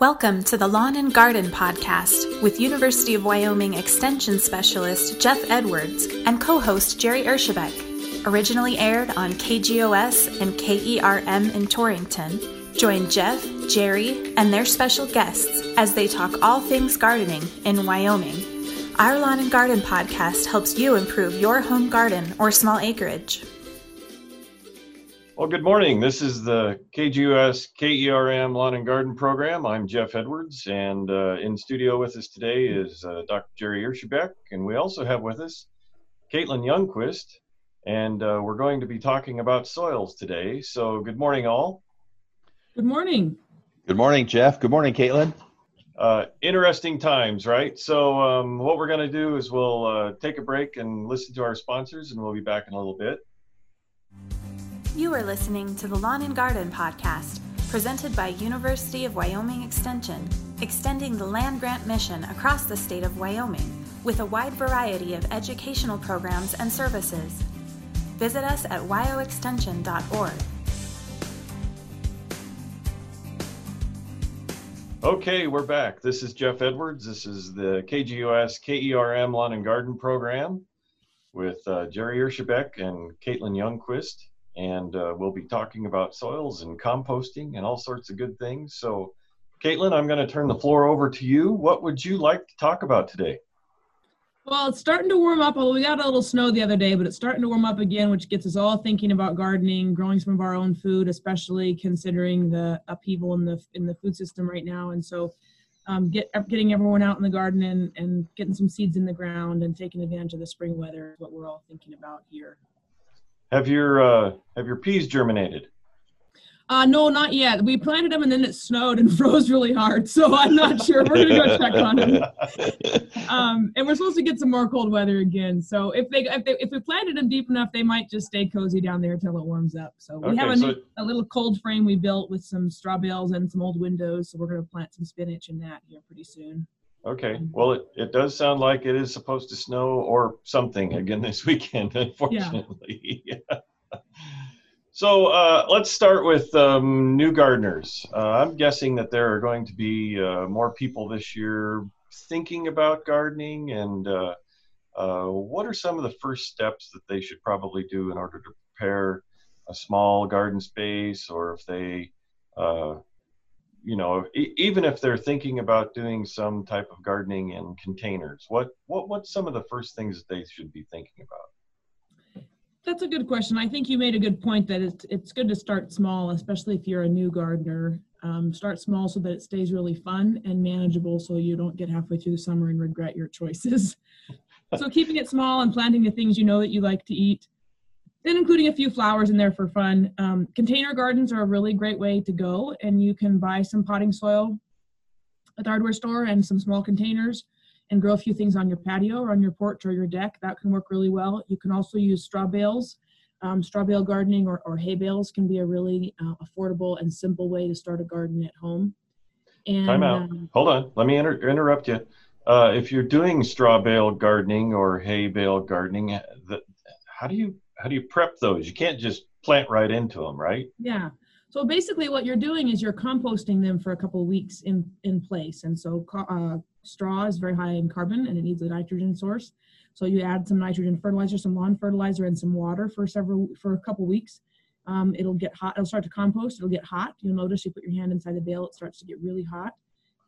Welcome to the Lawn and Garden Podcast with University of Wyoming Extension Specialist Jeff Edwards and co host Jerry Ershebek. Originally aired on KGOS and KERM in Torrington, join Jeff, Jerry, and their special guests as they talk all things gardening in Wyoming. Our Lawn and Garden Podcast helps you improve your home garden or small acreage. Well, good morning. This is the KGOS KERM Lawn and Garden Program. I'm Jeff Edwards, and uh, in studio with us today is uh, Dr. Jerry Ershebek, and we also have with us Caitlin Youngquist, and uh, we're going to be talking about soils today. So, good morning, all. Good morning. Good morning, Jeff. Good morning, Caitlin. Uh, interesting times, right? So, um, what we're going to do is we'll uh, take a break and listen to our sponsors, and we'll be back in a little bit. You are listening to the Lawn and Garden Podcast, presented by University of Wyoming Extension, extending the land grant mission across the state of Wyoming with a wide variety of educational programs and services. Visit us at wyoextension.org. Okay, we're back. This is Jeff Edwards. This is the KGOS KERM Lawn and Garden Program with uh, Jerry Ershebek and Caitlin Youngquist and uh, we'll be talking about soils and composting and all sorts of good things. So, Caitlin, I'm going to turn the floor over to you. What would you like to talk about today? Well, it's starting to warm up. Although we got a little snow the other day, but it's starting to warm up again, which gets us all thinking about gardening, growing some of our own food, especially considering the upheaval in the in the food system right now. And so, um, get getting everyone out in the garden and, and getting some seeds in the ground and taking advantage of the spring weather is what we're all thinking about here. Have your uh, have your peas germinated? Uh, no, not yet. We planted them and then it snowed and froze really hard, so I'm not sure. We're gonna go check on them. Um, and we're supposed to get some more cold weather again. So if they if they if we planted them deep enough, they might just stay cozy down there until it warms up. So we Okay, have a, so- new, a little cold frame we built with some straw bales and some old windows. So we're gonna plant some spinach in that here pretty soon. Okay. Well, it, it does sound like it is supposed to snow or something again this weekend, unfortunately. so uh, let's start with um, new gardeners. Uh, I'm guessing that there are going to be uh, more people this year thinking about gardening, and uh, uh, what are some of the first steps that they should probably do in order to prepare a small garden space, or if they uh, you know, even if they're thinking about doing some type of gardening in containers, what what what's some of the first things that they should be thinking about? That's a good question. I think you made a good point that it's it's good to start small, especially if you're a new gardener. Um, start small so that it stays really fun and manageable, so you don't get halfway through the summer and regret your choices. so keeping it small and planting the things you know that you like to eat, then including a few flowers in there for fun. Um, container gardens are a really great way to go, and you can buy some potting soil at the hardware store and some small containers and grow a few things on your patio or on your porch or your deck. That can work really well. You can also use straw bales. Um, straw bale gardening or, or hay bales can be a really uh, affordable and simple way to start a garden at home. And Time out. um, Hold on. Let me inter- interrupt you. Uh, if you're doing straw bale gardening or hay bale gardening, uh, the, how do you how do you prep those? You can't just plant right into them, right? Yeah. So basically, what you're doing is you're composting them for a couple weeks in in place. And so uh, straw is very high in carbon and it needs a nitrogen source. So you add some nitrogen fertilizer, some lawn fertilizer, and some water for several for a couple weeks. Um, it'll get hot. It'll start to compost. It'll get hot. You'll notice you put your hand inside the bale, it starts to get really hot.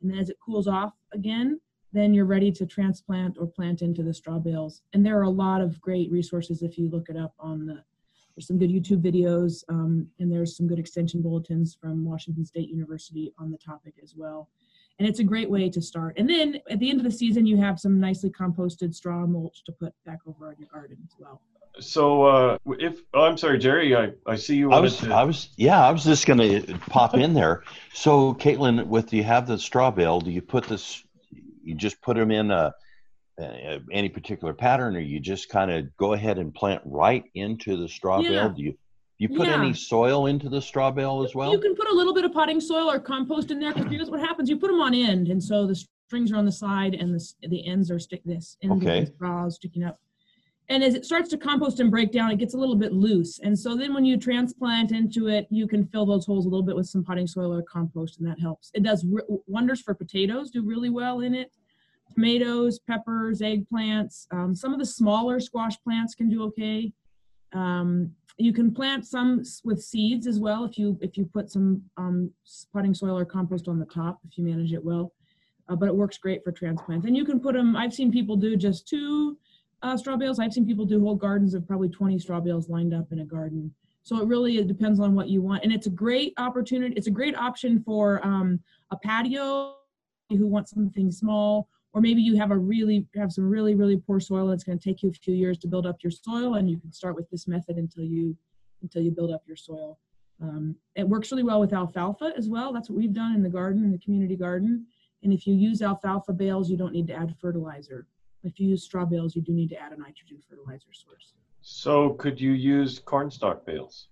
And then as it cools off again, then you're ready to transplant or plant into the straw bales. And there are a lot of great resources if you look it up on the there's some good YouTube videos, um, and there's some good extension bulletins from Washington State University on the topic as well. And it's a great way to start. And then at the end of the season, you have some nicely composted straw mulch to put back over on your garden as well. So uh, if oh, I'm sorry, Jerry, I, I see you I was, to. I was, yeah, I was just going to pop in there. So, Caitlin, with you have the straw bale, do you put this? You just put them in a, a any particular pattern, or you just kind of go ahead and plant right into the straw Yeah. bale? Do you you put Yeah. any soil into the straw bale as well? You can put a little bit of potting soil or compost in there because here's what happens: you put them on end, and so the strings are on the side, and the the ends are stick this end of Okay. the straw sticking up. And as it starts to compost and break down, it gets a little bit loose. And so then when you transplant into it, you can fill those holes a little bit with some potting soil or compost, and that helps. It does wonders for potatoes, do really well in it. Tomatoes, peppers, eggplants. Um, some of the smaller squash plants can do okay. Um, you can plant some with seeds as well if you if you put some um, potting soil or compost on the top if you manage it well. Uh, but it works great for transplants, And you can put them. I've seen people do just two uh, straw bales. I've seen people do whole gardens of probably 20 straw bales lined up in a garden. So it really it depends on what you want. And it's a great opportunity. It's a great option for um, a patio who wants something small, or maybe you have a really have some really really poor soil. And it's going to take you a few years to build up your soil, and you can start with this method until you until you build up your soil. Um, it works really well with alfalfa as well. That's what we've done in the garden, in the community garden. And if you use alfalfa bales, you don't need to add fertilizer. If you use straw bales, you do need to add a nitrogen fertilizer source. So could you use cornstalk bales?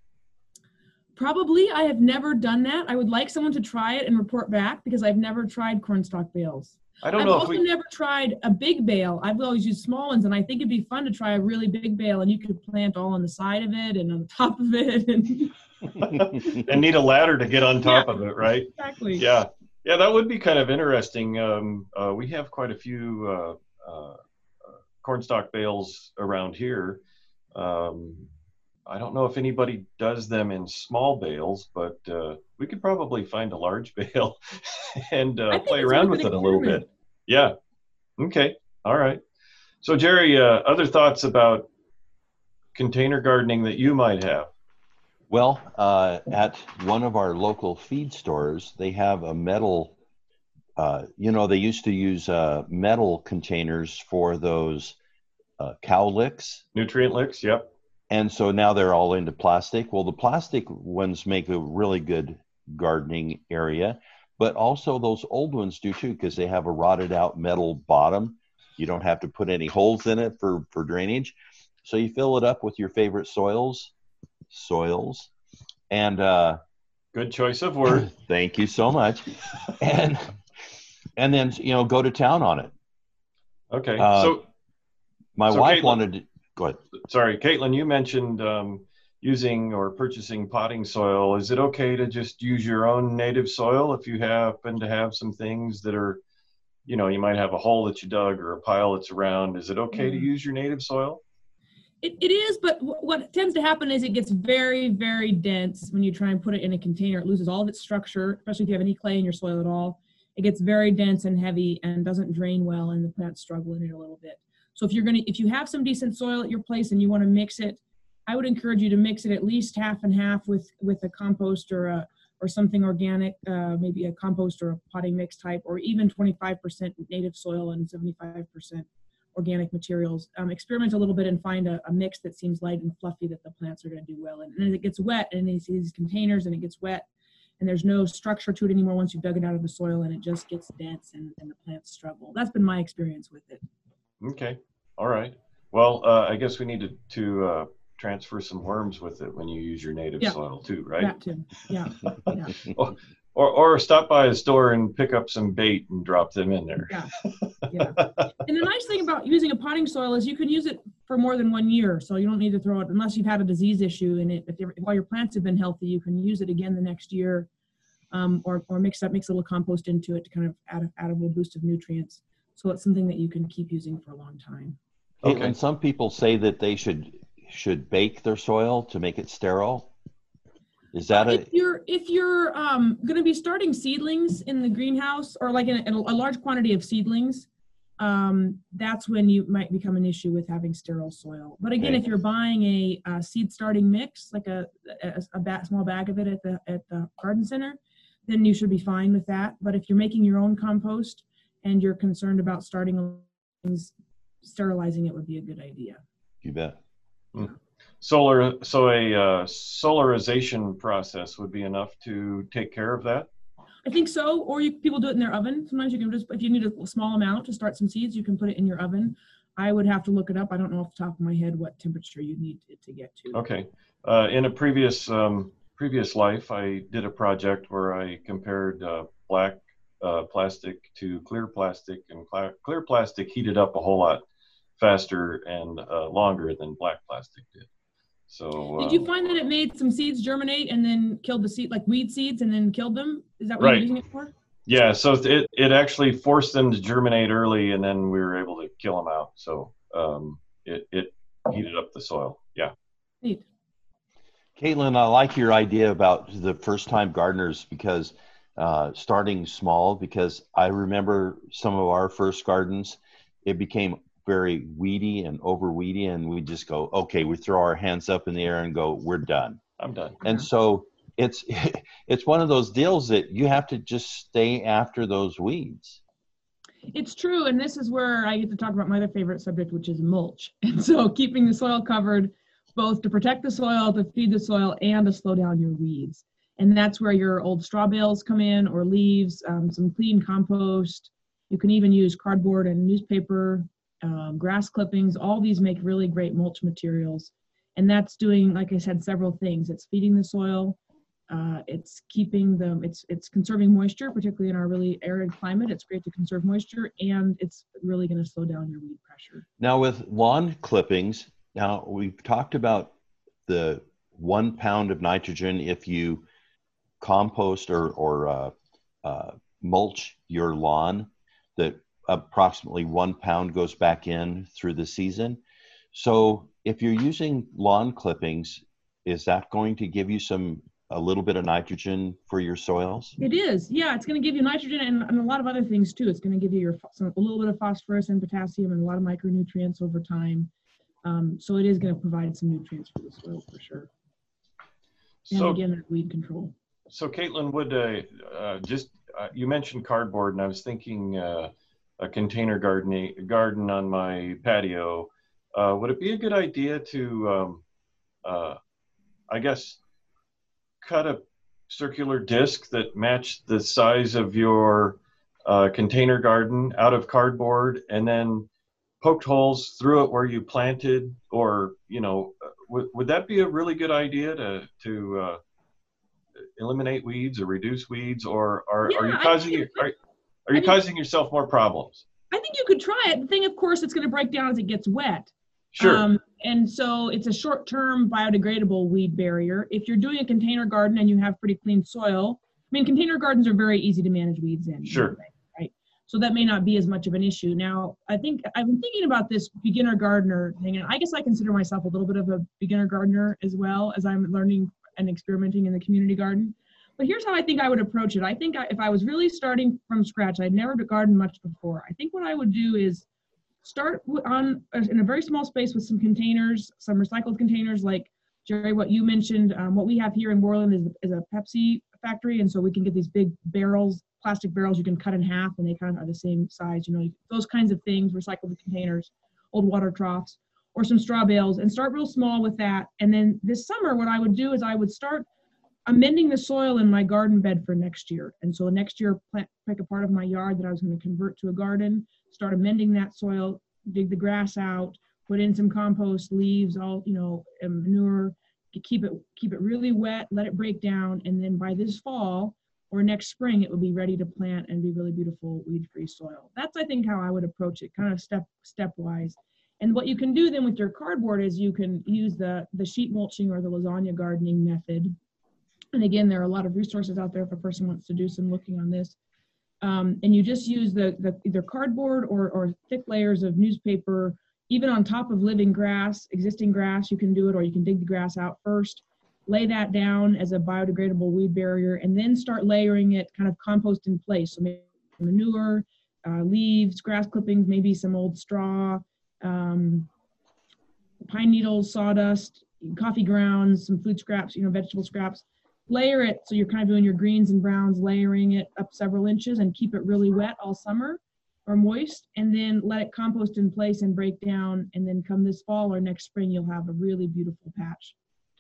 Probably. I have never done that. I would like someone to try it and report back because I've never tried cornstalk bales. I don't I've know also we never tried a big bale. I've always used small ones, and I think it'd be fun to try a really big bale, and you could plant all on the side of it and on the top of it. And and need a ladder to get on top Yeah. of it, right? exactly. Yeah, yeah, that would be kind of interesting. Um, uh, we have quite a few uh, cornstalk bales around here. Um, I don't know if anybody does them in small bales, but uh, we could probably find a large bale and uh, play around with it a little bit. Yeah. Okay. All right. So Jerry, uh, other thoughts about container gardening that you might have? Well, uh, at one of our local feed stores, they have a metal. Uh, you know, they used to use uh, metal containers for those uh, cow licks, Nutrient licks. Yep. and so now they're all into plastic. Well, the plastic ones make a really good gardening area, but also those old ones do too because they have a rotted out metal bottom. You don't have to put any holes in it for for drainage, so you fill it up with your favorite soils, soils, and uh, Good choice of word. Thank you so much. and and then you know go to town on it. Okay. Uh, so My So, wife Caitlin- wanted to go ahead. sorry, Caitlin, you mentioned um, using or purchasing potting soil. Is it okay to just use your own native soil if you happen to have some things that are, you know, you might have a hole that you dug or a pile that's around? Is it okay to Mhm. use your native soil? It, it is, but wh- what tends to happen is it gets very, very dense when you try and put it in a container. It loses all of its structure, especially if you have any clay in your soil at all. It gets very dense and heavy and doesn't drain well, and the plants struggle in it a little bit. So if you're gonna, if you have some decent soil at your place and you want to mix it, I would encourage you to mix it at least half and half with with a compost or a or something organic, uh, maybe a compost or a potting mix type, or even 25% native soil and 75% organic materials. Um, experiment a little bit and find a, a mix that seems light and fluffy that the plants are going to do well in. And it gets wet and these, these containers and it gets wet and there's no structure to it anymore once you've dug it out of the soil and it just gets dense and, and the plants struggle. That's been my experience with it. Okay. All right. Well, uh, I guess we need to, to uh, transfer some worms with it when you use your native Yeah. soil too, right? That too. Yeah. yeah. Or, or stop by a store and pick up some bait and drop them in there. Yeah. Yeah. And the nice thing about using a potting soil is you can use it for more than one year. So you don't need to throw it unless you've had a disease issue in it. If, you're- if all your plants have been healthy, you can use it again the next year. Um, or, or mix up, mix a little compost into it to kind of add a, add a little boost of nutrients. So it's something that you can keep using for a long time. Okay. And some people say that they should should bake their soil to make it sterile. Is that a if you're if you're um, going to be starting seedlings in the greenhouse or like in a, in a large quantity of seedlings um, that's when you might become an issue with having sterile soil but again Okay. if you're buying a, uh seed starting mix like a a, a ba- small bag of it at the at the garden center then you should be fine with that but if you're making your own compost and you're concerned about starting things sterilizing it would be a good idea you bet? Solar, so a uh, solarization process would be enough to take care of that. I think so. Or you, people do it in their oven. Sometimes you can just, if you need a small amount to start some seeds, you can put it in your oven. I would have to look it up. I don't know off the top of my head what temperature you need it to get to. Okay. Uh, in a previous um, previous life, I did a project where I compared uh, black uh, plastic to clear plastic, and cla- clear plastic heated up a whole lot faster and uh, longer than black plastic did. So did you find that it made some seeds germinate and then killed the seed, like weed seeds, and then killed them? Is that what right. you're using it for? Yeah, so it it actually forced them to germinate early, and then we were able to kill them out. So um, it it heated up the soil. Yeah. Neat. Caitlin, I like your idea about the first time gardeners because uh, starting small, because I remember some of our first gardens, it became very weedy and over weedy, and we just go, okay, we throw our hands up in the air and go, we're done. I'm done. And so it's it's one of those deals that you have to just stay after those weeds. It's true, and this is where I get to talk about my other favorite subject, which is mulch. And so keeping the soil covered both to protect the soil, to feed the soil, and to slow down your weeds. And that's where your old straw bales come in, or leaves, um, some clean compost. You can even use cardboard and newspaper, um, grass clippings. All these make really great mulch materials. And that's doing, like I said, several things. It's feeding the soil. Uh, it's keeping them. It's it's conserving moisture, particularly in our really arid climate. It's great to conserve moisture, and it's really going to slow down your weed pressure. Now, with lawn clippings, now, we've talked about the one pound of nitrogen if you compost or, or uh, uh, mulch your lawn, that approximately one pound goes back in through the season. So, if you're using lawn clippings, is that going to give you some a little bit of nitrogen for your soils? It is. Yeah, it's going to give you nitrogen and, and a lot of other things too. It's going to give you your some, a little bit of phosphorus and potassium and a lot of micronutrients over time. Um, so it is going to provide some nutrients for the soil for sure. And so, again, weed control. So Caitlin, would uh, uh, just uh, you mentioned cardboard, and I was thinking uh, a container gardening garden on my patio. Uh, would it be a good idea to, um, uh, I guess, cut a circular disc that matched the size of your container garden out of cardboard, and then poked holes through it where you planted, or you know, would, would that be a really good idea to to uh, eliminate weeds or reduce weeds, or are, yeah, are you causing you, are, are you causing yourself more problems? I think you could try it. The thing, of course, it's going to break down as it gets wet. Sure. Um, and so it's a short-term biodegradable weed barrier. If you're doing a container garden and you have pretty clean soil, I mean, container gardens are very easy to manage weeds in. Sure. Anyway so that may not be as much of an issue. Now, I think I've been thinking about this beginner gardener thing, and I guess I consider myself a little bit of a beginner gardener as well as I'm learning and experimenting in the community garden. But here's how I think I would approach it. I think I, if I was really starting from scratch, I'd never gardened much before. I think what I would do is start on in a very small space with some containers, some recycled containers, like Jerry, what you mentioned. Um, what we have here in Worland is, is a Pepsi factory, and so we can get these big barrels plastic barrels you can cut in half and they kind of are the same size, you know, those kinds of things, recyclable containers, old water troughs, or some straw bales, and start real small with that. And then this summer, what I would do is I would start amending the soil in my garden bed for next year. And so next year, plant, pick a part of my yard that I was going to convert to a garden, start amending that soil, dig the grass out, put in some compost, leaves, all you know, manure, keep it keep it really wet, let it break down, and then by this fall, or next spring it will be ready to plant and be really beautiful weed-free soil. That's I think how I would approach it, kind of step stepwise. And what you can do then with your cardboard is you can use the the sheet mulching or the lasagna gardening method. And again, there are a lot of resources out there if a person wants to do some looking on this. Um, and you just use the, the either cardboard or, or thick layers of newspaper, even on top of living grass, existing grass, you can do it, or you can dig the grass out first lay that down as a biodegradable weed barrier, and then start layering it kind of compost in place. So maybe manure, uh, leaves, grass clippings, maybe some old straw, um, pine needles, sawdust, coffee grounds, some food scraps, you know, vegetable scraps. Layer it so you're kind of doing your greens and browns, layering it up several inches and keep it really wet all summer or moist, and then let it compost in place and break down. And then come this fall or next spring, you'll have a really beautiful patch.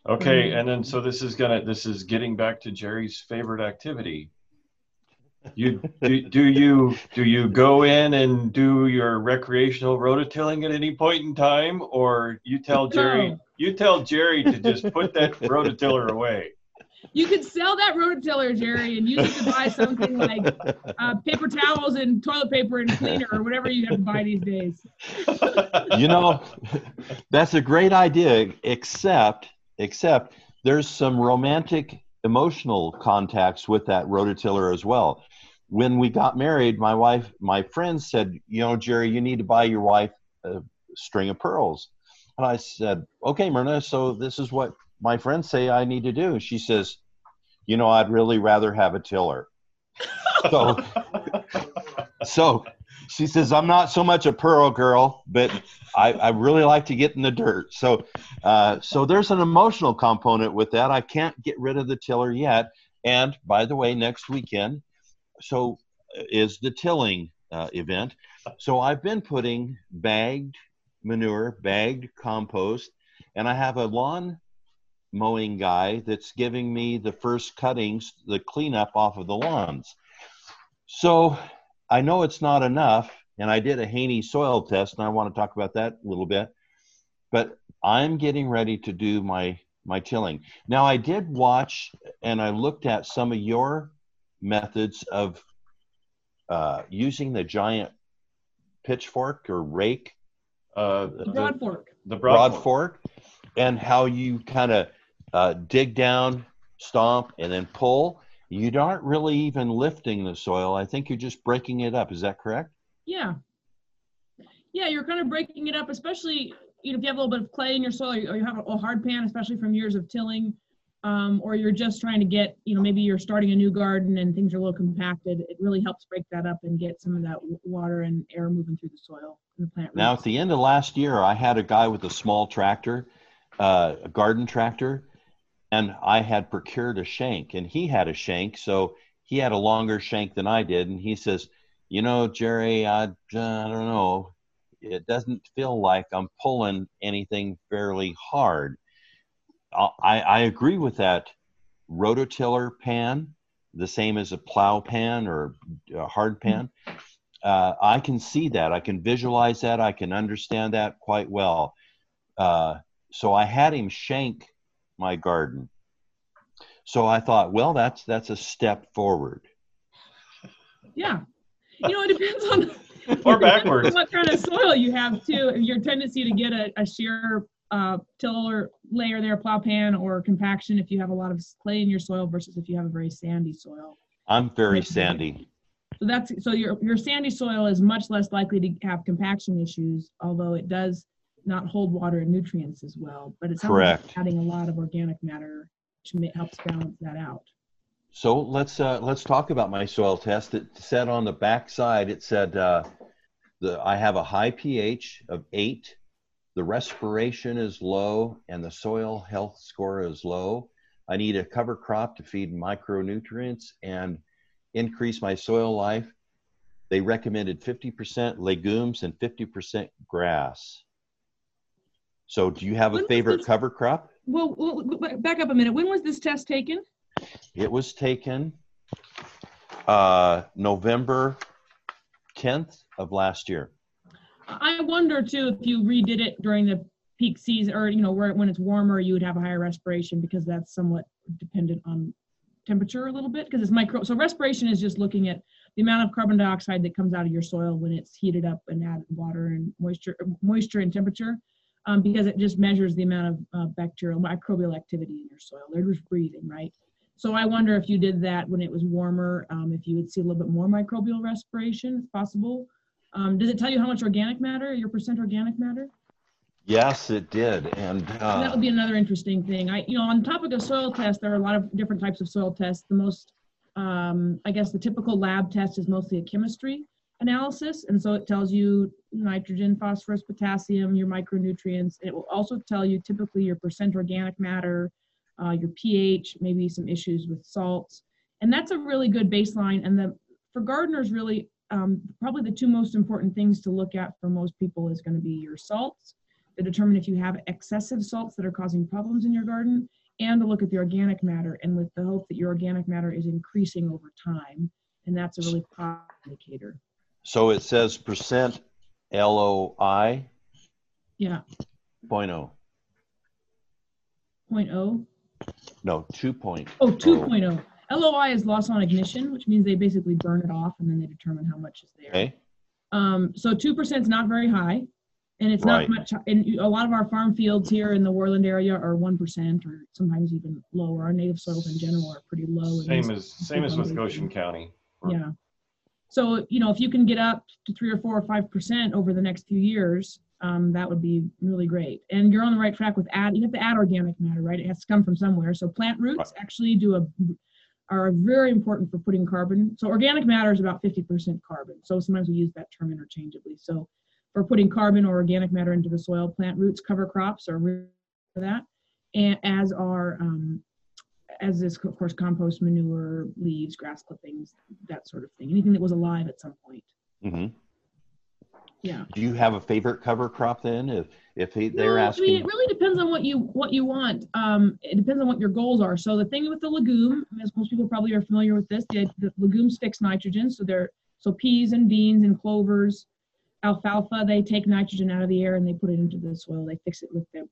Okay, and then so this is gonna this is getting back to Jerry's favorite activity. You do, do you do you go in and do your recreational rototilling at any point in time, or you tell Jerry you tell Jerry to just put that rototiller away? You could sell that rototiller, Jerry, and it to buy something like uh, paper towels and toilet paper and cleaner or whatever you have to buy these days. you know, that's a great idea, except except there's some romantic emotional contacts with that rototiller as well. When we got married, my wife, my friend said, you know, Jerry, you need to buy your wife a string of pearls. And I said, okay, Myrna, so this is what my friends say I need to do. She says, you know, I'd really rather have a tiller. so, so she says, I'm not so much a pearl girl, but I, I really like to get in the dirt. So, uh, so there's an emotional component with that. I can't get rid of the tiller yet. And by the way, next weekend, so uh, is the tilling uh, event. So I've been putting bagged manure, bagged compost, and I have a lawn mowing guy that's giving me the first cuttings, the cleanup off of the lawns. So I know it's not enough, and I did a Haney soil test, and I want to talk about that a little bit. But I'm getting ready to do my my tilling. Now I did watch and I looked at some of your methods of uh, using the giant pitchfork or rake, uh, the broad fork, the broad, broad fork, and how you kind of uh, dig down, stomp, and then pull. You aren't really even lifting the soil. I think you're just breaking it up. Is that correct? Yeah. Yeah, you're kind of breaking it up, especially you know, if you have a little bit of clay in your soil or you have a hard pan, especially from years of tilling, um, or you're just trying to get, you know, maybe you're starting a new garden and things are a little compacted. It really helps break that up and get some of that water and air moving through the soil and the plant. Now, at the end of last year, I had a guy with a small tractor, uh, a garden tractor, and I had procured a shank, and he had a shank, so he had a longer shank than I did, and he says, "You know, Jerry, I, I don't know, it doesn't feel like I'm pulling anything fairly hard." I, I agree with that rototiller pan, the same as a plow pan or a hard pan. Uh, I can see that. I can visualize that. I can understand that quite well. Uh, so I had him shank my garden. So I thought, well, that's that's a step forward. Yeah, you know, it depends on or backwards what kind of soil you have too. Your tendency to get a, a sheer uh, tiller layer there, plow pan, or compaction if you have a lot of clay in your soil versus if you have a very sandy soil. I'm very sandy. So that's so your your sandy soil is much less likely to have compaction issues, although it does not hold water and nutrients as well. But it's correct adding a lot of organic matter, which helps balance that out. So let's uh, let's talk about my soil test. It said on the back side, it said uh, the I have a high pH of eight, the respiration is low, and the soil health score is low. I need a cover crop to feed micronutrients and increase my soil life. They recommended 50% legumes and 50% grass. So, do you have a favorite this, cover crop? Well, well, back up a minute. When was this test taken? It was taken uh, November 10th of last year. I wonder too if you redid it during the peak season or you know where when it's warmer you would have a higher respiration because that's somewhat dependent on temperature a little bit because it's micro so respiration is just looking at the amount of carbon dioxide that comes out of your soil when it's heated up and added water and moisture moisture and temperature um, because it just measures the amount of uh, bacterial microbial activity in your soil. They're just breathing, right? So I wonder if you did that when it was warmer, um, if you would see a little bit more microbial respiration, if possible. Um, does it tell you how much organic matter, your percent organic matter? Yes, it did, and, uh, and that would be another interesting thing. I, you know, on the topic of soil tests, there are a lot of different types of soil tests. The most, um, I guess, the typical lab test is mostly a chemistry analysis. And so it tells you nitrogen, phosphorus, potassium, your micronutrients. It will also tell you typically your percent organic matter, uh, your pH, maybe some issues with salts. And that's a really good baseline. And the for gardeners, really, um, probably the two most important things to look at for most people is going to be your salts to determine if you have excessive salts that are causing problems in your garden and to look at the organic matter and with the hope that your organic matter is increasing over time. And that's a really positive indicator. So it says percent LOI Yeah, point oh. point oh. No, 2.0. Oh, 2.0. LOI is loss on ignition, which means they basically burn it off and then they determine how much is there. Okay. Um, so 2% is not very high. And it's Right. not much, and a lot of our farm fields here in the Worland area are 1% or sometimes even lower. Our native soils in general are pretty low. in Same these- as same as with Goshen County. Yeah. So, you know, if you can get up to three or four or five percent over the next few years, um, that would be really great. And you're on the right track with add, you have to add organic matter, right? It has to come from somewhere. So plant roots actually do a, are very important for putting carbon. So organic matter is about 50% carbon. So sometimes we use that term interchangeably. So for putting carbon or organic matter into the soil, plant roots, cover crops are really for that. And as are, um, as is of course compost manure leaves grass clippings that sort of thing anything that was alive at some point hmm yeah Do you have a favorite cover crop then? If if he, they're No, asking, I mean, it really depends on what you what you want. Um, it depends on what your goals are. So the thing with the legume, as most people probably are familiar with this, the, the legumes fix nitrogen. So they're so peas and beans and clovers, alfalfa, they take nitrogen out of the air and they put it into the soil. They fix it with the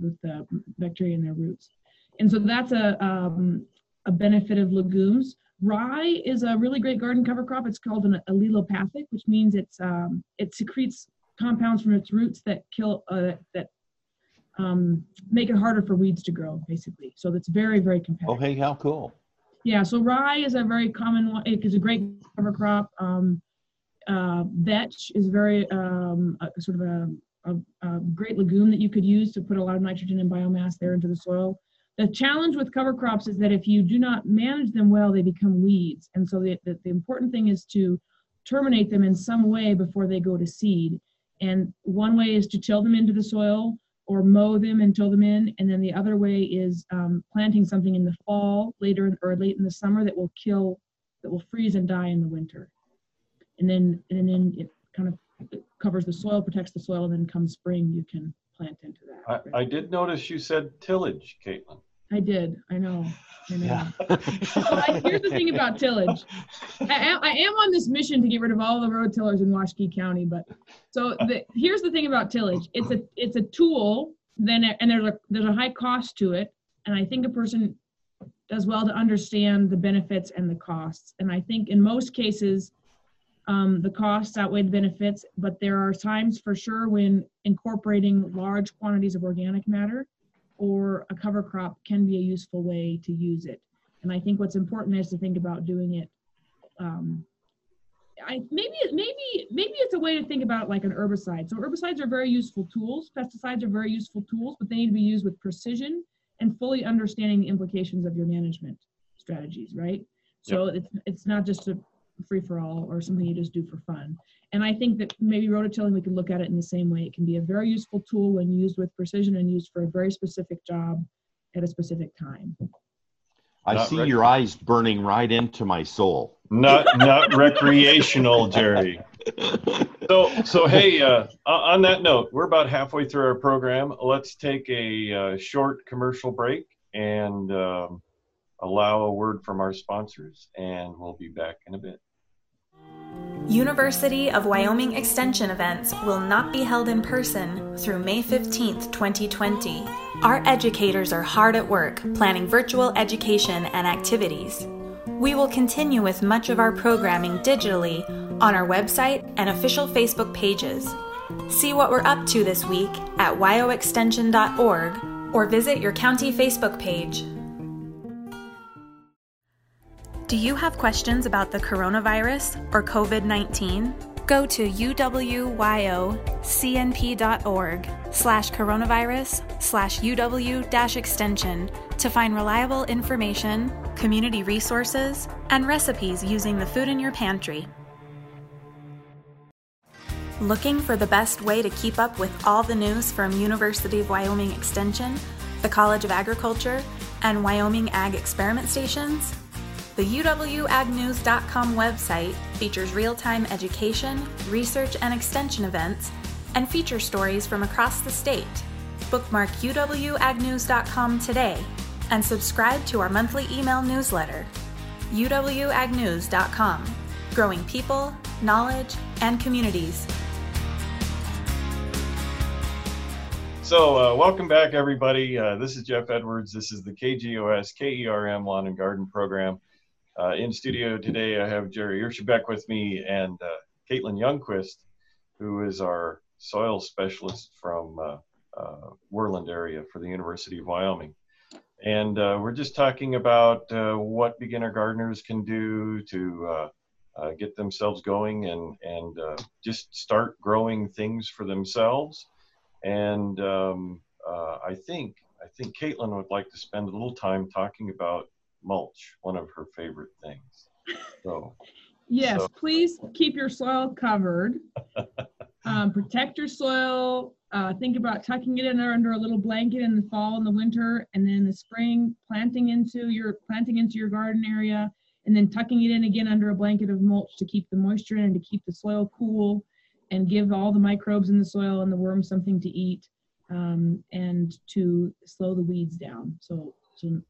with the bacteria in their roots, and so that's a um, a benefit of legumes. Rye is a really great garden cover crop. It's called an allelopathic, which means it's um, it secretes compounds from its roots that kill uh, that um, make it harder for weeds to grow, basically. So that's very very competitive. oh hey, how cool. Yeah, so rye is a very common one. It is a great cover crop. Um, uh, vetch is very um, a, sort of a, a, a great legume that you could use to put a lot of nitrogen and biomass there into the soil. The challenge with cover crops is that if you do not manage them well, they become weeds. And so the, the, the important thing is to terminate them in some way before they go to seed. And one way is to till them into the soil or mow them and till them in. And then the other way is um, planting something in the fall, later or late in the summer that will kill, that will freeze and die in the winter. And then and then it kind of covers the soil, protects the soil, and then come spring you can plant into that. I, I did notice you said tillage, Caitlin. I did. I know. I know. Yeah. But I, here's the thing about tillage. I am, I am on this mission to get rid of all the rototillers in Washakie County, but so the, here's the thing about tillage. It's a it's a tool, then and there's a there's a high cost to it, and I think a person does well to understand the benefits and the costs. And I think in most cases, um, the costs outweigh the benefits, but there are times for sure when incorporating large quantities of organic matter or a cover crop can be a useful way to use it. And I think what's important is to think about doing it. Um, I maybe maybe maybe it's a way to think about like an herbicide. So herbicides are very useful tools. Pesticides are very useful tools, but they need to be used with precision and fully understanding the implications of your management strategies. Right. So it's it's not just a free for all or something you just do for fun. And I think that maybe rototilling, we can look at it in the same way. It can be a very useful tool when used with precision and used for a very specific job at a specific time. I Not see rec- your eyes burning right into my soul. Not not recreational, Jerry. So so hey, uh, on that note, we're about halfway through our program. Let's take a uh, short commercial break and um, allow a word from our sponsors, and we'll be back in a bit. University of Wyoming Extension events will not be held in person through May 15th, 2020. Our educators are hard at work planning virtual education and activities. We will continue with much of our programming digitally on our website and official Facebook pages. See what we're up to this week at wyoextension.org or visit your county Facebook page. Do you have questions about the coronavirus or COVID 19? Go to uwyocnp.org slash coronavirus slash uw extension to find reliable information, community resources, and recipes using the food in your pantry. Looking for the best way to keep up with all the news from University of Wyoming Extension, the College of Agriculture, and Wyoming Ag Experiment Stations? The UWAgnews.com website features real time education, research, and extension events, and feature stories from across the state. Bookmark UWAgnews.com today and subscribe to our monthly email newsletter. UWAgnews.com, growing people, knowledge, and communities. So, uh, welcome back, everybody. Uh, this is Jeff Edwards. This is the KGOS KERM Lawn and Garden Program. Uh, in studio today, I have Jerry Erschebeck with me and uh, Caitlin Youngquist, who is our soil specialist from uh, uh, Worland area for the University of Wyoming. And we're just talking about what beginner gardeners can do to get themselves going and, and just start growing things for themselves and um, uh, I think I think Caitlin would like to spend a little time talking about mulch, one of her favorite things. So. yes, so. please keep your soil covered. um, protect your soil. Uh, think about tucking it in under a little blanket in the fall and the winter, and then in the spring planting into your planting into your garden area, and then tucking it in again under a blanket of mulch to keep the moisture in and to keep the soil cool and give all the microbes in the soil and the worms something to eat um, and to slow the weeds down. So, so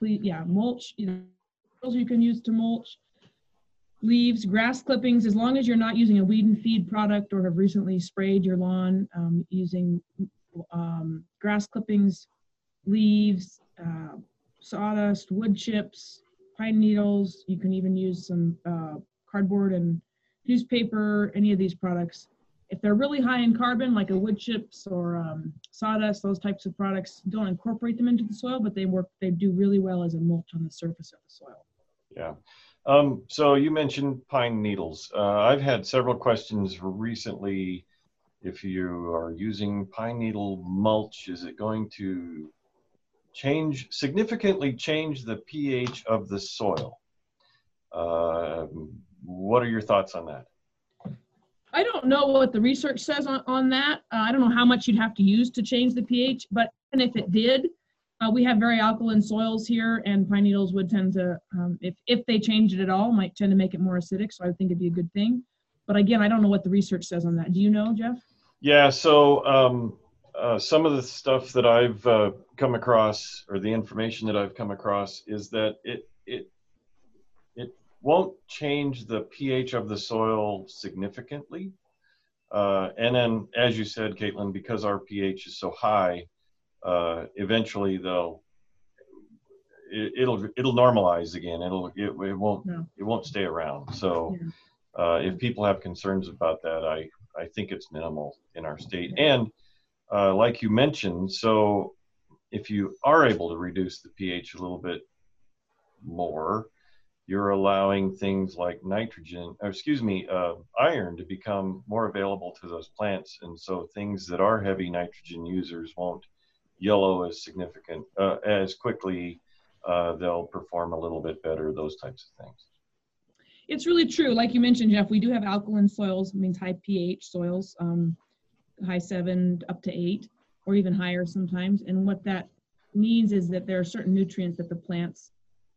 please, yeah, mulch, you know, you can use to mulch, leaves, grass clippings, as long as you're not using a weed and feed product or have recently sprayed your lawn um, using um, grass clippings, leaves, uh, sawdust, wood chips, pine needles. You can even use some uh, cardboard and newspaper, any of these products. If they're really high in carbon, like a wood chips or um, sawdust, those types of products, don't incorporate them into the soil, but they work. They do really well as a mulch on the surface of the soil. Yeah. Um, so you mentioned pine needles. Uh, I've had several questions recently. If you are using pine needle mulch, is it going to change significantly change the pH of the soil? Uh, what are your thoughts on that? I don't know what the research says on, on that. Uh, I don't know how much you'd have to use to change the pH, but and if it did, uh, we have very alkaline soils here, and pine needles would tend to, um, if if they change it at all, might tend to make it more acidic. So I think it'd be a good thing. But again, I don't know what the research says on that. Do you know, Jeff? Yeah. So um, uh, some of the stuff that I've uh, come across, or the information that I've come across, is that it it won't change the pH of the soil significantly. Uh, and then, as you said, Caitlin, because our pH is so high, uh, eventually they'll it, will it'll normalize again. It'll it, it won't yeah. it won't stay around. So, yeah. uh, if people have concerns about that, I I think it's minimal in our state. And uh, like you mentioned, so if you are able to reduce the pH a little bit more, you're allowing things like nitrogen, or excuse me, uh, iron to become more available to those plants. And so things that are heavy nitrogen users won't yellow as significant, uh, as quickly. Uh, they'll perform a little bit better, those types of things. It's really true. Like you mentioned, Jeff, we do have alkaline soils, means high pH soils, um, high seven up to eight, or even higher sometimes. And what that means is that there are certain nutrients that the plants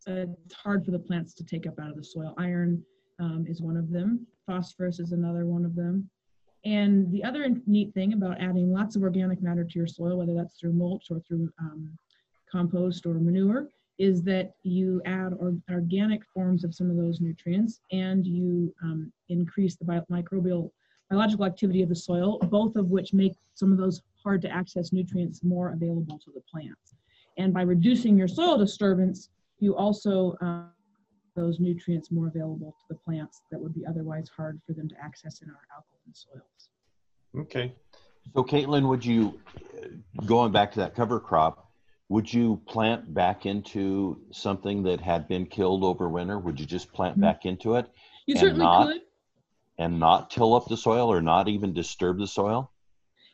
it's hard for the plants to take up out of the soil. Iron um, is one of them. Phosphorus is another one of them. And the other neat thing about adding lots of organic matter to your soil, whether that's through mulch or through um, compost or manure, is that you add or, organic forms of some of those nutrients and you um, increase the microbial biological activity of the soil, both of which make some of those hard to access nutrients more available to the plants. And by reducing your soil disturbance, you also um, those nutrients more available to the plants that would be otherwise hard for them to access in our alkaline soils. Okay. So, Caitlin, would you, going back to that cover crop, would you plant back into something that had been killed over winter? Would you just plant mm-hmm. back into it? You certainly not, could. And not till up the soil or not even disturb the soil?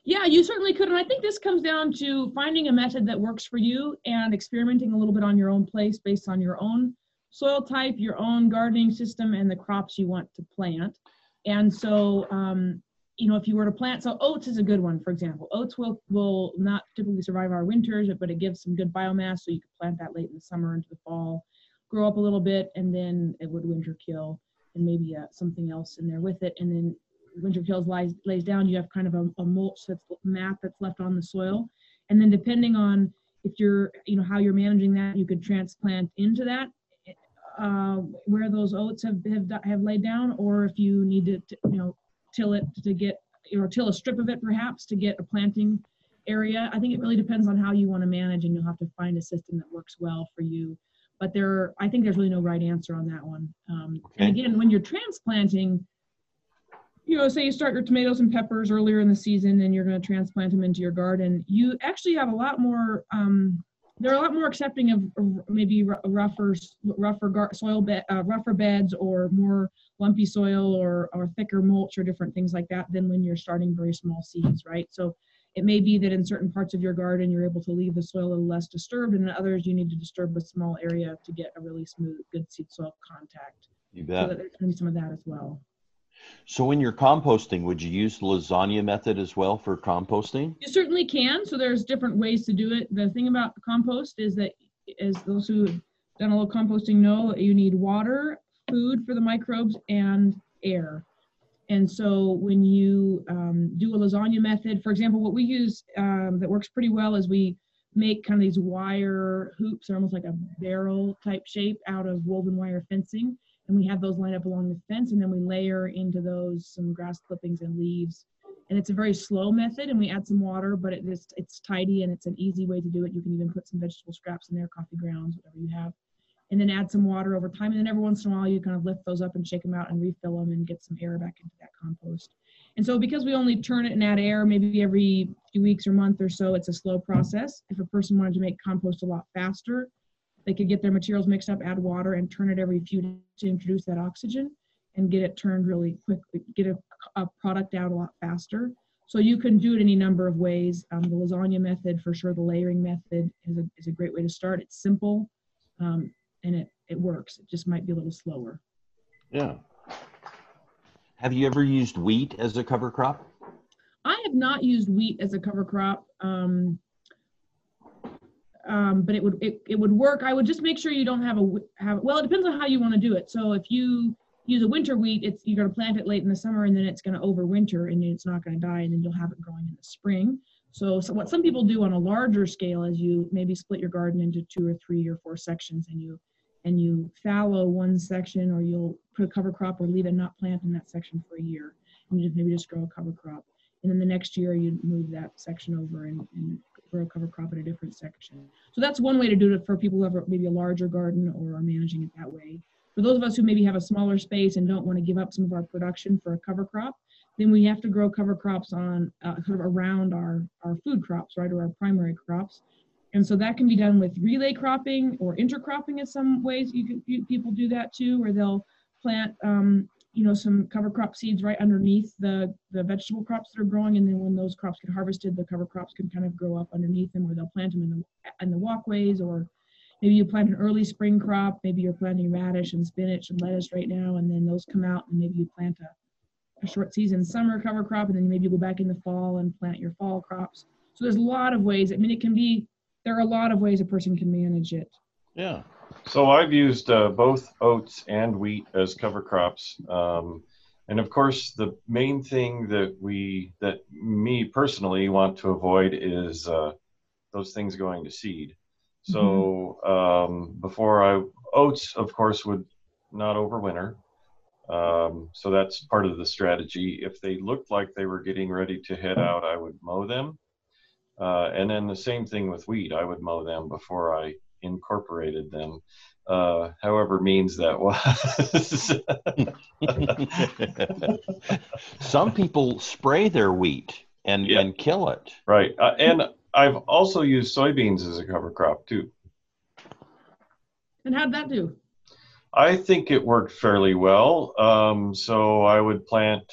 Yeah, you certainly could. And I think this comes down to finding a method that works for you and experimenting a little bit on your own place based on your own soil type, your own gardening system, and the crops you want to plant. And so, um, you know, if you were to plant, so oats is a good one, for example. Oats will, will not typically survive our winters, but it gives some good biomass. So you could plant that late in the summer into the fall, grow up a little bit, and then it would winter kill and maybe uh, something else in there with it. And then winter kills lies, lays down, you have kind of a, a mulch that's mat that's left on the soil. And then depending on if you're, you know, how you're managing that, you could transplant into that uh, where those oats have, have have laid down, or if you need to, you know, till it to get or till a strip of it perhaps to get a planting area. I think it really depends on how you want to manage, and you'll have to find a system that works well for you. But there, I think there's really no right answer on that one. Um, okay. And again, when you're transplanting, you know, say you start your tomatoes and peppers earlier in the season, and you're going to transplant them into your garden, you actually have a lot more. Um, they're a lot more accepting of maybe rougher, rougher soil bed, uh, rougher beds, or more lumpy soil, or or thicker mulch, or different things like that than when you're starting very small seeds, right? So it may be that in certain parts of your garden you're able to leave the soil a little less disturbed, and in others you need to disturb a small area to get a really smooth, good seed soil contact. You bet. So there's going to be some of that as well. So when you're composting, would you use the lasagna method as well for composting? You certainly can. So there's different ways to do it. The thing about compost is that, as those who have done a little composting know, you need water, food for the microbes, and air. And so when you um, do a lasagna method, for example, what we use um, that works pretty well is we make kind of these wire hoops, they're almost like a barrel type shape out of woven wire fencing. And we have those lined up along the fence, and then we layer into those some grass clippings and leaves. And it's a very slow method, and we add some water, but it is, it's tidy and it's an easy way to do it. You can even put some vegetable scraps in there, coffee grounds, whatever you have and then add some water over time. And then every once in a while, you kind of lift those up and shake them out and refill them and get some air back into that compost. And so, because we only turn it and add air maybe every few weeks or month or so, it's a slow process. If a person wanted to make compost a lot faster, they could get their materials mixed up, add water, and turn it every few days to introduce that oxygen and get it turned really quickly, get a, a product out a lot faster. So you can do it any number of ways. Um, the lasagna method, for sure, the layering method is a, is a great way to start. It's simple. Um, and it it works. It just might be a little slower. Yeah. Have you ever used wheat as a cover crop? I have not used wheat as a cover crop. Um, um, but it would it, it would work. I would just make sure you don't have a have well. It depends on how you want to do it. So if you use a winter wheat, it's you're going to plant it late in the summer and then it's going to overwinter and it's not going to die and then you'll have it growing in the spring. So, so what some people do on a larger scale is you maybe split your garden into two or three or four sections and you and you fallow one section or you'll put a cover crop or leave it not plant in that section for a year and you just maybe just grow a cover crop and then the next year you move that section over and, and grow a cover crop in a different section. So that's one way to do it for people who have maybe a larger garden or are managing it that way. For those of us who maybe have a smaller space and don't want to give up some of our production for a cover crop then we have to grow cover crops on uh, sort of around our our food crops right or our primary crops. And so that can be done with relay cropping or intercropping in some ways. You can you, people do that too, where they'll plant um, you know some cover crop seeds right underneath the the vegetable crops that are growing, and then when those crops get harvested, the cover crops can kind of grow up underneath them, or they'll plant them in the in the walkways, or maybe you plant an early spring crop. Maybe you're planting radish and spinach and lettuce right now, and then those come out, and maybe you plant a, a short season summer cover crop, and then maybe you go back in the fall and plant your fall crops. So there's a lot of ways. I mean, it can be there are a lot of ways a person can manage it. Yeah. So I've used uh, both oats and wheat as cover crops. Um, and of course, the main thing that we, that me personally want to avoid is uh, those things going to seed. So mm-hmm. um, before I, oats, of course, would not overwinter. Um, so that's part of the strategy. If they looked like they were getting ready to head out, I would mow them. Uh, and then the same thing with wheat. I would mow them before I incorporated them. Uh, however means that was. Some people spray their wheat and, yeah. and kill it. Right. Uh, and I've also used soybeans as a cover crop too. And how'd that do? I think it worked fairly well. Um, so I would plant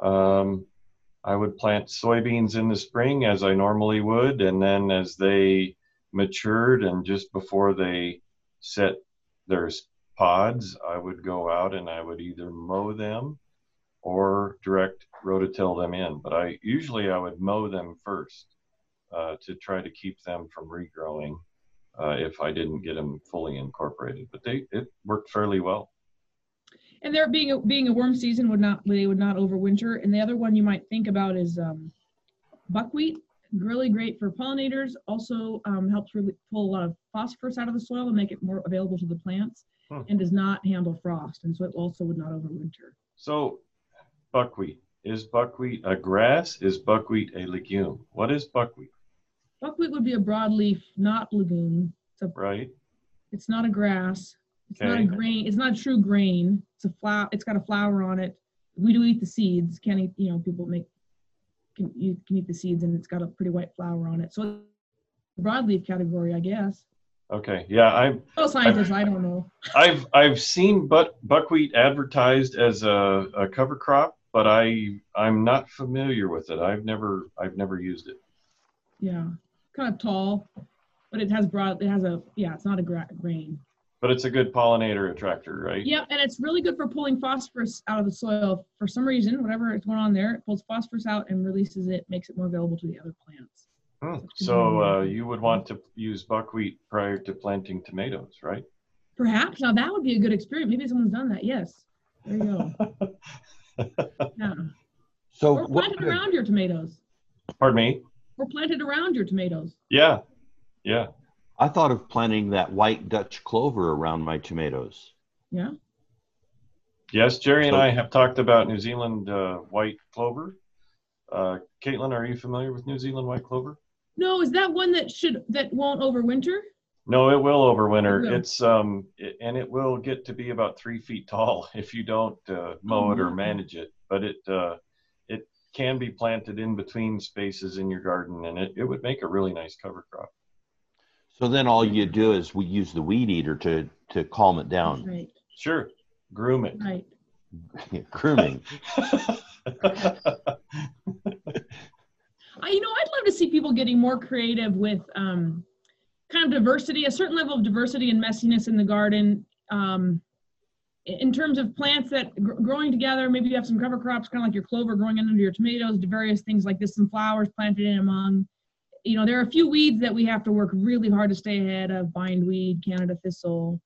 um, I would plant soybeans in the spring as I normally would, and then as they matured and just before they set their pods, I would go out and I would either mow them or direct rototill them in. But I usually I would mow them first uh, to try to keep them from regrowing uh, if I didn't get them fully incorporated. But they it worked fairly well and there being a, being a warm season would not they would not overwinter. And the other one you might think about is um, buckwheat. Really great for pollinators. Also um, helps really pull a lot of phosphorus out of the soil and make it more available to the plants, hmm. and does not handle frost, and so it also would not overwinter. So, buckwheat is buckwheat a grass? Is buckwheat a legume? What is buckwheat? Buckwheat would be a broadleaf, not legume. It's a, Right? it's not a grass. It's not a grain. It's not a true grain. It's a flower. It's got a flower on it. We do eat the seeds. Can't eat. You know, people make can you can eat the seeds, and it's got a pretty white flower on it. So broadleaf category, I guess. Okay. Yeah, I'm. Oh, scientists, I don't know. I've I've seen but buckwheat advertised as a, a cover crop, but I I'm not familiar with it. I've never I've never used it. Yeah, kind of tall, but it has broad. It has a yeah. It's not a gra- grain. But it's a good pollinator attractor, right? Yeah, and it's really good for pulling phosphorus out of the soil. For some reason, whatever is going on there, it pulls phosphorus out and releases it, makes it more available to the other plants. Hmm. So uh, you would want to use buckwheat prior to planting tomatoes, right? Perhaps now that would be a good experiment. Maybe someone's done that. Yes, there you go. Yeah, So or what? planted around your tomatoes, Pardon me? or planted around your tomatoes. Yeah. Yeah. I thought of planting that white Dutch clover around my tomatoes. Yeah, Yes, Jerry and I have talked about New Zealand uh, white clover. Uh, Caitlin, are you familiar with New Zealand white clover? no, is that one that should that won't overwinter? No, it will overwinter. It will. It's um, it, and it will get to be about three feet tall if you don't uh, mow it or manage it. But it uh, it can be planted in between spaces in your garden, and it, it would make a really nice cover crop. So then all you do is we use the weed eater to to calm it down. Right, Sure, groom it. right. Grooming. I, you know, I'd love to see people getting more creative with um, kind of diversity, a certain level of diversity and messiness in the garden. Um, in terms of plants that gr- growing together, maybe you have some cover crops, kind of like your clover growing under your tomatoes, to various things like this, some flowers planted in among. You know, there are a few weeds that we have to work really hard to stay ahead of: bindweed, Canada thistle.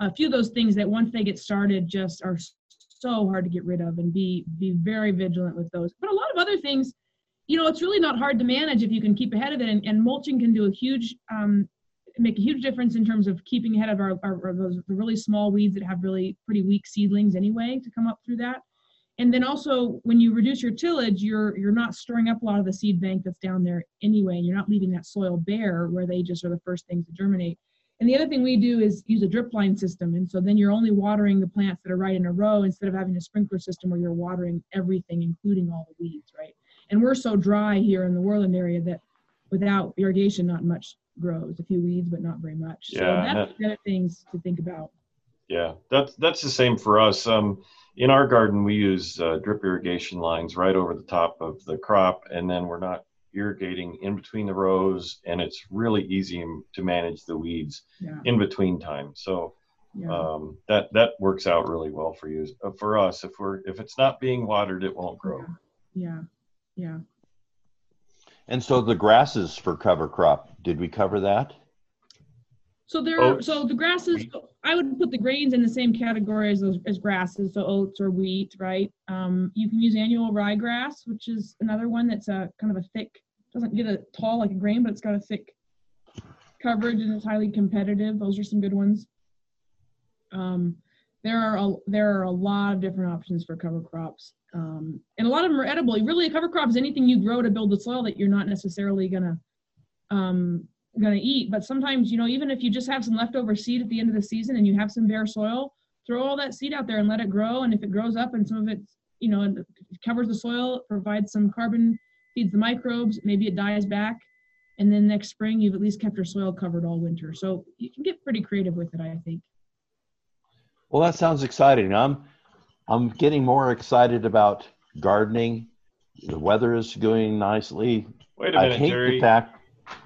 A few of those things that once they get started, just are so hard to get rid of, and be be very vigilant with those. But a lot of other things, you know, it's really not hard to manage if you can keep ahead of it. And, and mulching can do a huge, um, make a huge difference in terms of keeping ahead of our, our, our those really small weeds that have really pretty weak seedlings anyway to come up through that. And then also when you reduce your tillage, you're you're not storing up a lot of the seed bank that's down there anyway, and you're not leaving that soil bare where they just are the first things to germinate. And the other thing we do is use a drip line system. And so then you're only watering the plants that are right in a row instead of having a sprinkler system where you're watering everything, including all the weeds, right? And we're so dry here in the Worland area that without irrigation, not much grows. A few weeds, but not very much. So Yeah, that's the other things to think about. Yeah, that's that's the same for us. Um, in our garden, we use uh, drip irrigation lines right over the top of the crop, and then we're not irrigating in between the rows, and it's really easy to manage the weeds Yeah. in between time. So Yeah. um, that that works out really well for you. Uh, For us, if we're if it's not being watered, it won't grow. yeah. Yeah. And so the grasses for cover crop, did we cover that? So there, Oats, so the grasses. I would put the grains in the same category as those as grasses, so oats or wheat, right? Um, you can use annual ryegrass, which is another one that's a kind of a thick, doesn't get a tall like a grain, but it's got a thick coverage and it's highly competitive. Those are some good ones. Um, there are a, there are a lot of different options for cover crops, um, and a lot of them are edible. Really, a cover crop is anything you grow to build the soil that you're not necessarily gonna um, gonna eat. But sometimes, you know, even if you just have some leftover seed at the end of the season and you have some bare soil, throw all that seed out there and let it grow. And if it grows up and some of it, you know, it covers the soil, provides some carbon, feeds the microbes, maybe it dies back. And then next spring, you've at least kept your soil covered all winter. So you can get pretty creative with it, I think. Well, that sounds exciting. I'm I'm getting more excited about gardening. The weather is going nicely. Wait a I minute, hate Jerry. the fact J-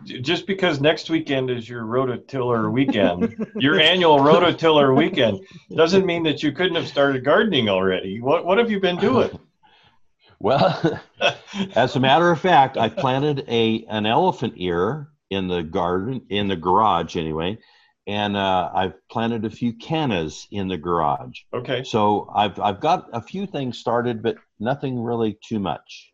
Just because next weekend is your rototiller weekend, your annual rototiller weekend, doesn't mean that you couldn't have started gardening already. What what have you been doing? well, as a matter of fact, I planted a an elephant ear in the garden in the garage anyway, and uh, I've planted a few cannas in the garage. Okay. So I've I've got a few things started, but nothing really too much.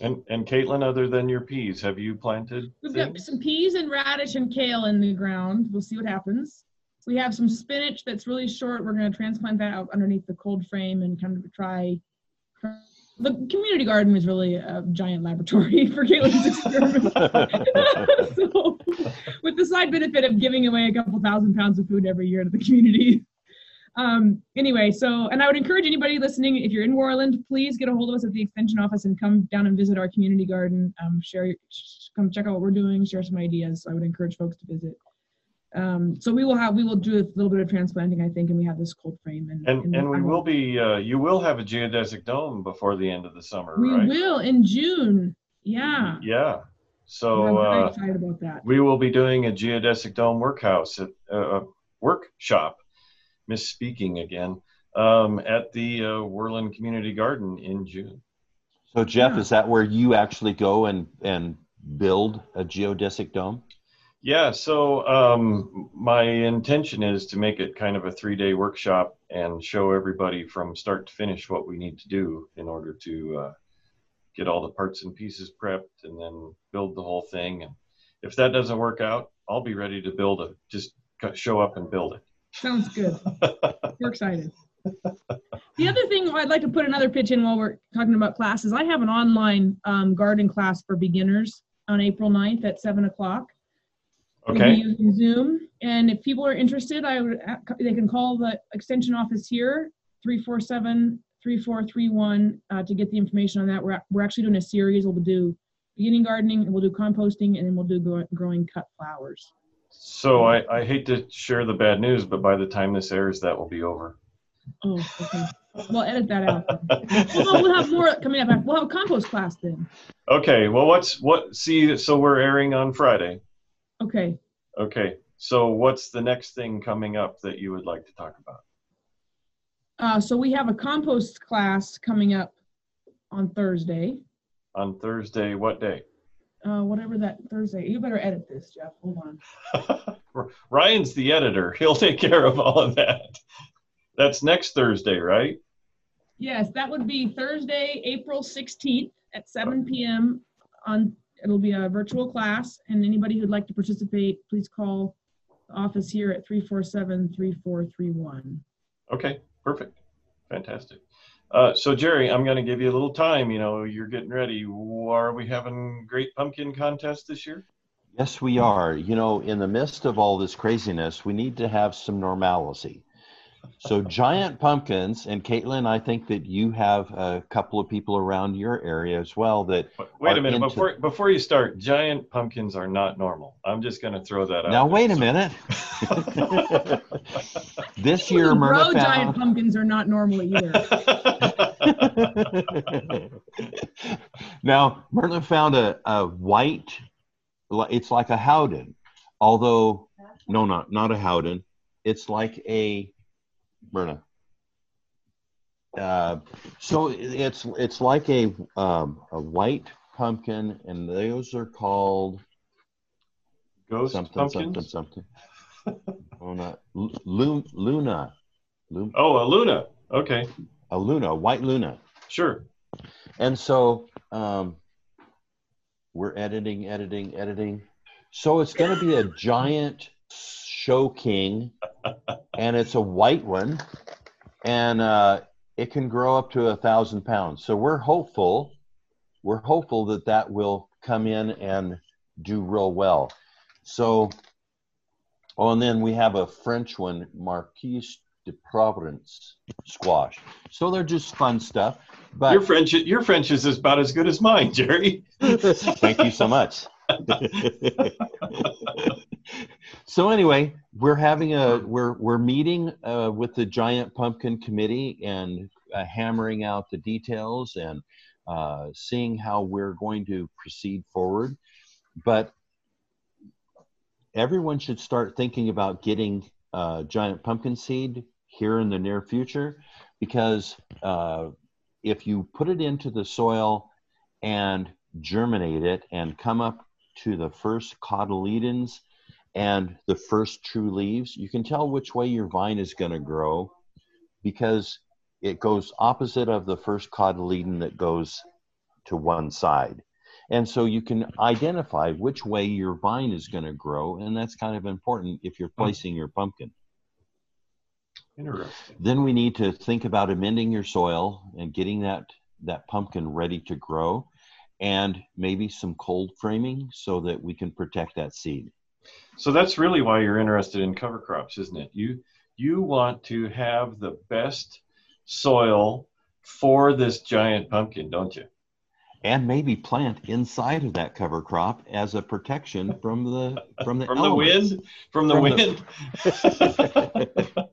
And and Caitlin, other than your peas, have you planted We've got some peas and radish and kale in the ground. We'll see what happens. We have some spinach that's really short. We're going to transplant that out underneath the cold frame and kind of try, try the community garden is really a giant laboratory for Caitlin's experiment. so, with the side benefit of giving away a couple thousand pounds of food every year to the community. Um, anyway, so, and I would encourage anybody listening, if you're in Worland, please get a hold of us at the extension office and come down and visit our community garden. Um, share, come check out what we're doing, share some ideas. I would encourage folks to visit. Um, so we will have we will do a little bit of transplanting, I think, and we have this cold frame. And and, and, and we will be uh, you will have a geodesic dome before the end of the summer, we right? will in June. Yeah. Yeah. So uh, excited about that. we will be doing a geodesic dome workhouse at uh, workshop, misspeaking again, um, at the uh, Worland Community Garden in June. So Jeff, Yeah. is that where you actually go and and build a geodesic dome? Yeah, so um, my intention is to make it kind of a three day workshop and show everybody from start to finish what we need to do in order to uh, get all the parts and pieces prepped and then build the whole thing. And if that doesn't work out, I'll be ready to build it. Just show up and build Sounds good. We're excited. The other thing I'd like to put another pitch in while we're talking about classes, I have an online um, garden class for beginners on April 9th at 7 o'clock. We'll okay. using Zoom, and if people are interested, I would, they can call the extension office here, 347-3431, uh, to get the information on that. We're, we're actually doing a series. We'll do beginning gardening, and we'll do composting, and then we'll do grow- growing cut flowers. So I, I hate to share the bad news, but by the time this airs, that will be over. Oh, okay. We'll edit that out. Well, we'll have more coming up. We'll have a compost class then. Okay. Well, what's what? See, so we're airing on Friday. Okay. Okay. So what's the next thing coming up that you would like to talk about? Uh, so we have a compost class coming up on Thursday. On Thursday, what day? Uh, whatever that Thursday. You better edit this, Jeff. Hold on. Ryan's the editor. He'll take care of all of that. That's next Thursday, right? Yes, that would be Thursday, April 16th at 7 p.m. On it'll be a virtual class, and anybody who'd like to participate, please call the office here at 347-3431. Okay, perfect. Fantastic. Uh, so Jerry, I'm going to give you a little time. You know, you're getting ready. Are we having great pumpkin contest this year? Yes, we are. You know, in the midst of all this craziness, we need to have some normalcy. So, giant pumpkins, and Caitlin, I think that you have a couple of people around your area as well that. Wait a minute. into- Before before you start, giant pumpkins are not normal. I'm just going to throw that out. Now, there. wait a minute. this year, People who grow Myrna giant pumpkins are not normal either. now, Myrna found a, a white, it's like a Howden, although, no, not, not a Howden. It's like a, Myrna. Uh, so it's it's like a um, a white pumpkin, and those are called Ghost something pumpkins. something something. oh, Lu- Luna, Lu- Oh, a Luna. Okay, a Luna, white Luna. sure. And so um, we're editing, editing, editing. So it's going to be a giant show king, and it's a white one, and uh, it can grow up to a thousand pounds. So we're hopeful, we're hopeful that that will come in and do real well. So, oh, and then we have a French one, Marquise de Provence squash. So they're just fun stuff. But Your French, your French is about as good as mine, Jerry. Thank you so much. so anyway, we're having a we're we're meeting uh, with the giant pumpkin committee and uh, hammering out the details and uh, seeing how we're going to proceed forward. But everyone should start thinking about getting uh, giant pumpkin seed here in the near future because uh, if you put it into the soil and germinate it and come up to the first cotyledons and the first true leaves, you can tell which way your vine is going to grow because it goes opposite of the first cotyledon that goes to one side. And so you can identify which way your vine is going to grow, and that's kind of important if you're hmm. placing your pumpkin. Interesting. Then we need to think about amending your soil and getting that that pumpkin ready to grow and maybe some cold framing so that we can protect that seed. So that's really why you're interested in cover crops, isn't it? You you want to have the best soil for this giant pumpkin, don't you? And maybe plant inside of that cover crop as a protection from the from the from elements. the wind, from the From wind. The,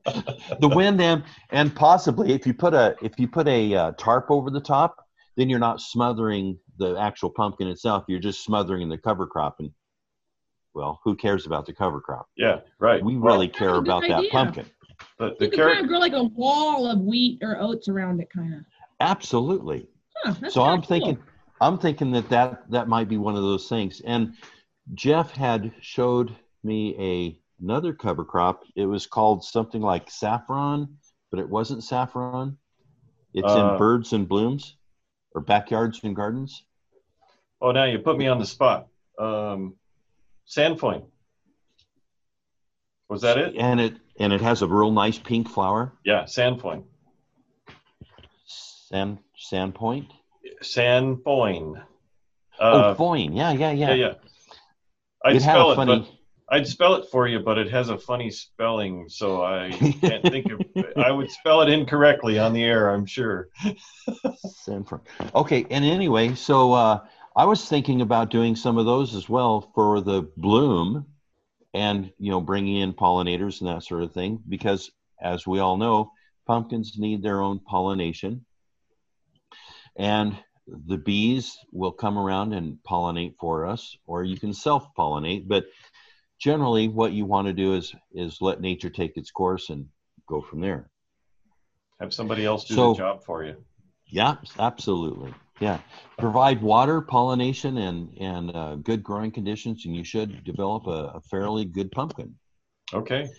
the wind and and possibly if you put a if you put a uh, tarp over the top, then you're not smothering the actual pumpkin itself. You're just smothering the cover crop, and well, who cares about the cover crop? yeah, right. We really That's care a good about that pumpkin. the, the You can kind of grow like a wall of wheat or oats around it, kind of. Absolutely. Huh, so I'm cool. thinking, I'm thinking that, that that might be one of those things. And Jeff had showed me a another cover crop. It was called something like saffron, but it wasn't saffron. It's Uh, in birds and blooms, or backyards and gardens. Oh, now you put me on the spot. Um, Sainfoin. Was that it? And it and it has a real nice pink flower. Yeah, Sainfoin. Sand Sandpoint. Sainfoin. oh, Uh, foin. Yeah, yeah, yeah. yeah, yeah. I'd it spell it, funny. but I'd spell it for you, but it has a funny spelling, so I can't think of. I would spell it incorrectly on the air, I'm sure. San Fran. Okay, and anyway, so uh, I was thinking about doing some of those as well for the bloom, and you know, bringing in pollinators and that sort of thing, because as we all know, pumpkins need their own pollination, and the bees will come around and pollinate for us, or you can self-pollinate. But generally, what you want to do is is let nature take its course and go from there. Have somebody else do So- the job for you. Yeah, absolutely. Yeah, provide water, pollination, and and uh, good growing conditions, and you should develop a, a fairly good pumpkin. Okay.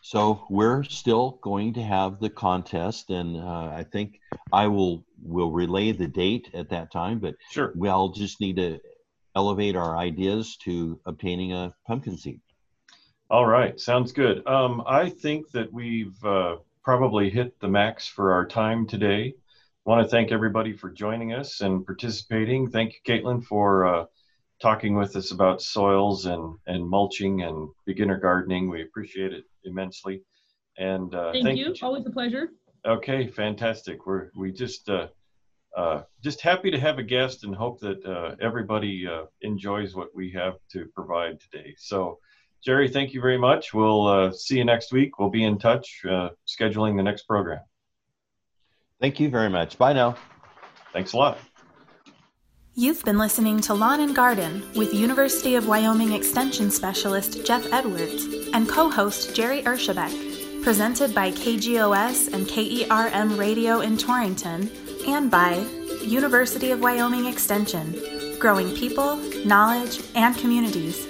So we're still going to have the contest, and uh, I think I will will relay the date at that time. But Sure. we all just need to elevate our ideas to obtaining a pumpkin seed. All right. Sounds good. Um, I think that we've uh, probably hit the max for our time today. Want to thank everybody for joining us and participating. Thank you, Caitlin, for uh, talking with us about soils and, and mulching and beginner gardening. We appreciate it immensely. And uh, Thank, you. Always a pleasure. Okay, fantastic. We're we just uh, uh, just happy to have a guest and hope that uh, everybody uh, enjoys what we have to provide today. So, Jerry, thank you very much. We'll uh, see you next week. We'll be in touch, uh, scheduling the next program. Thank you very much. Bye now. Thanks a lot. You've been listening to Lawn and Garden with University of Wyoming Extension Specialist Jeff Edwards and co host Jerry Urshabek. Presented by KGOS and KERM Radio in Torrington and by University of Wyoming Extension, growing people, knowledge, and communities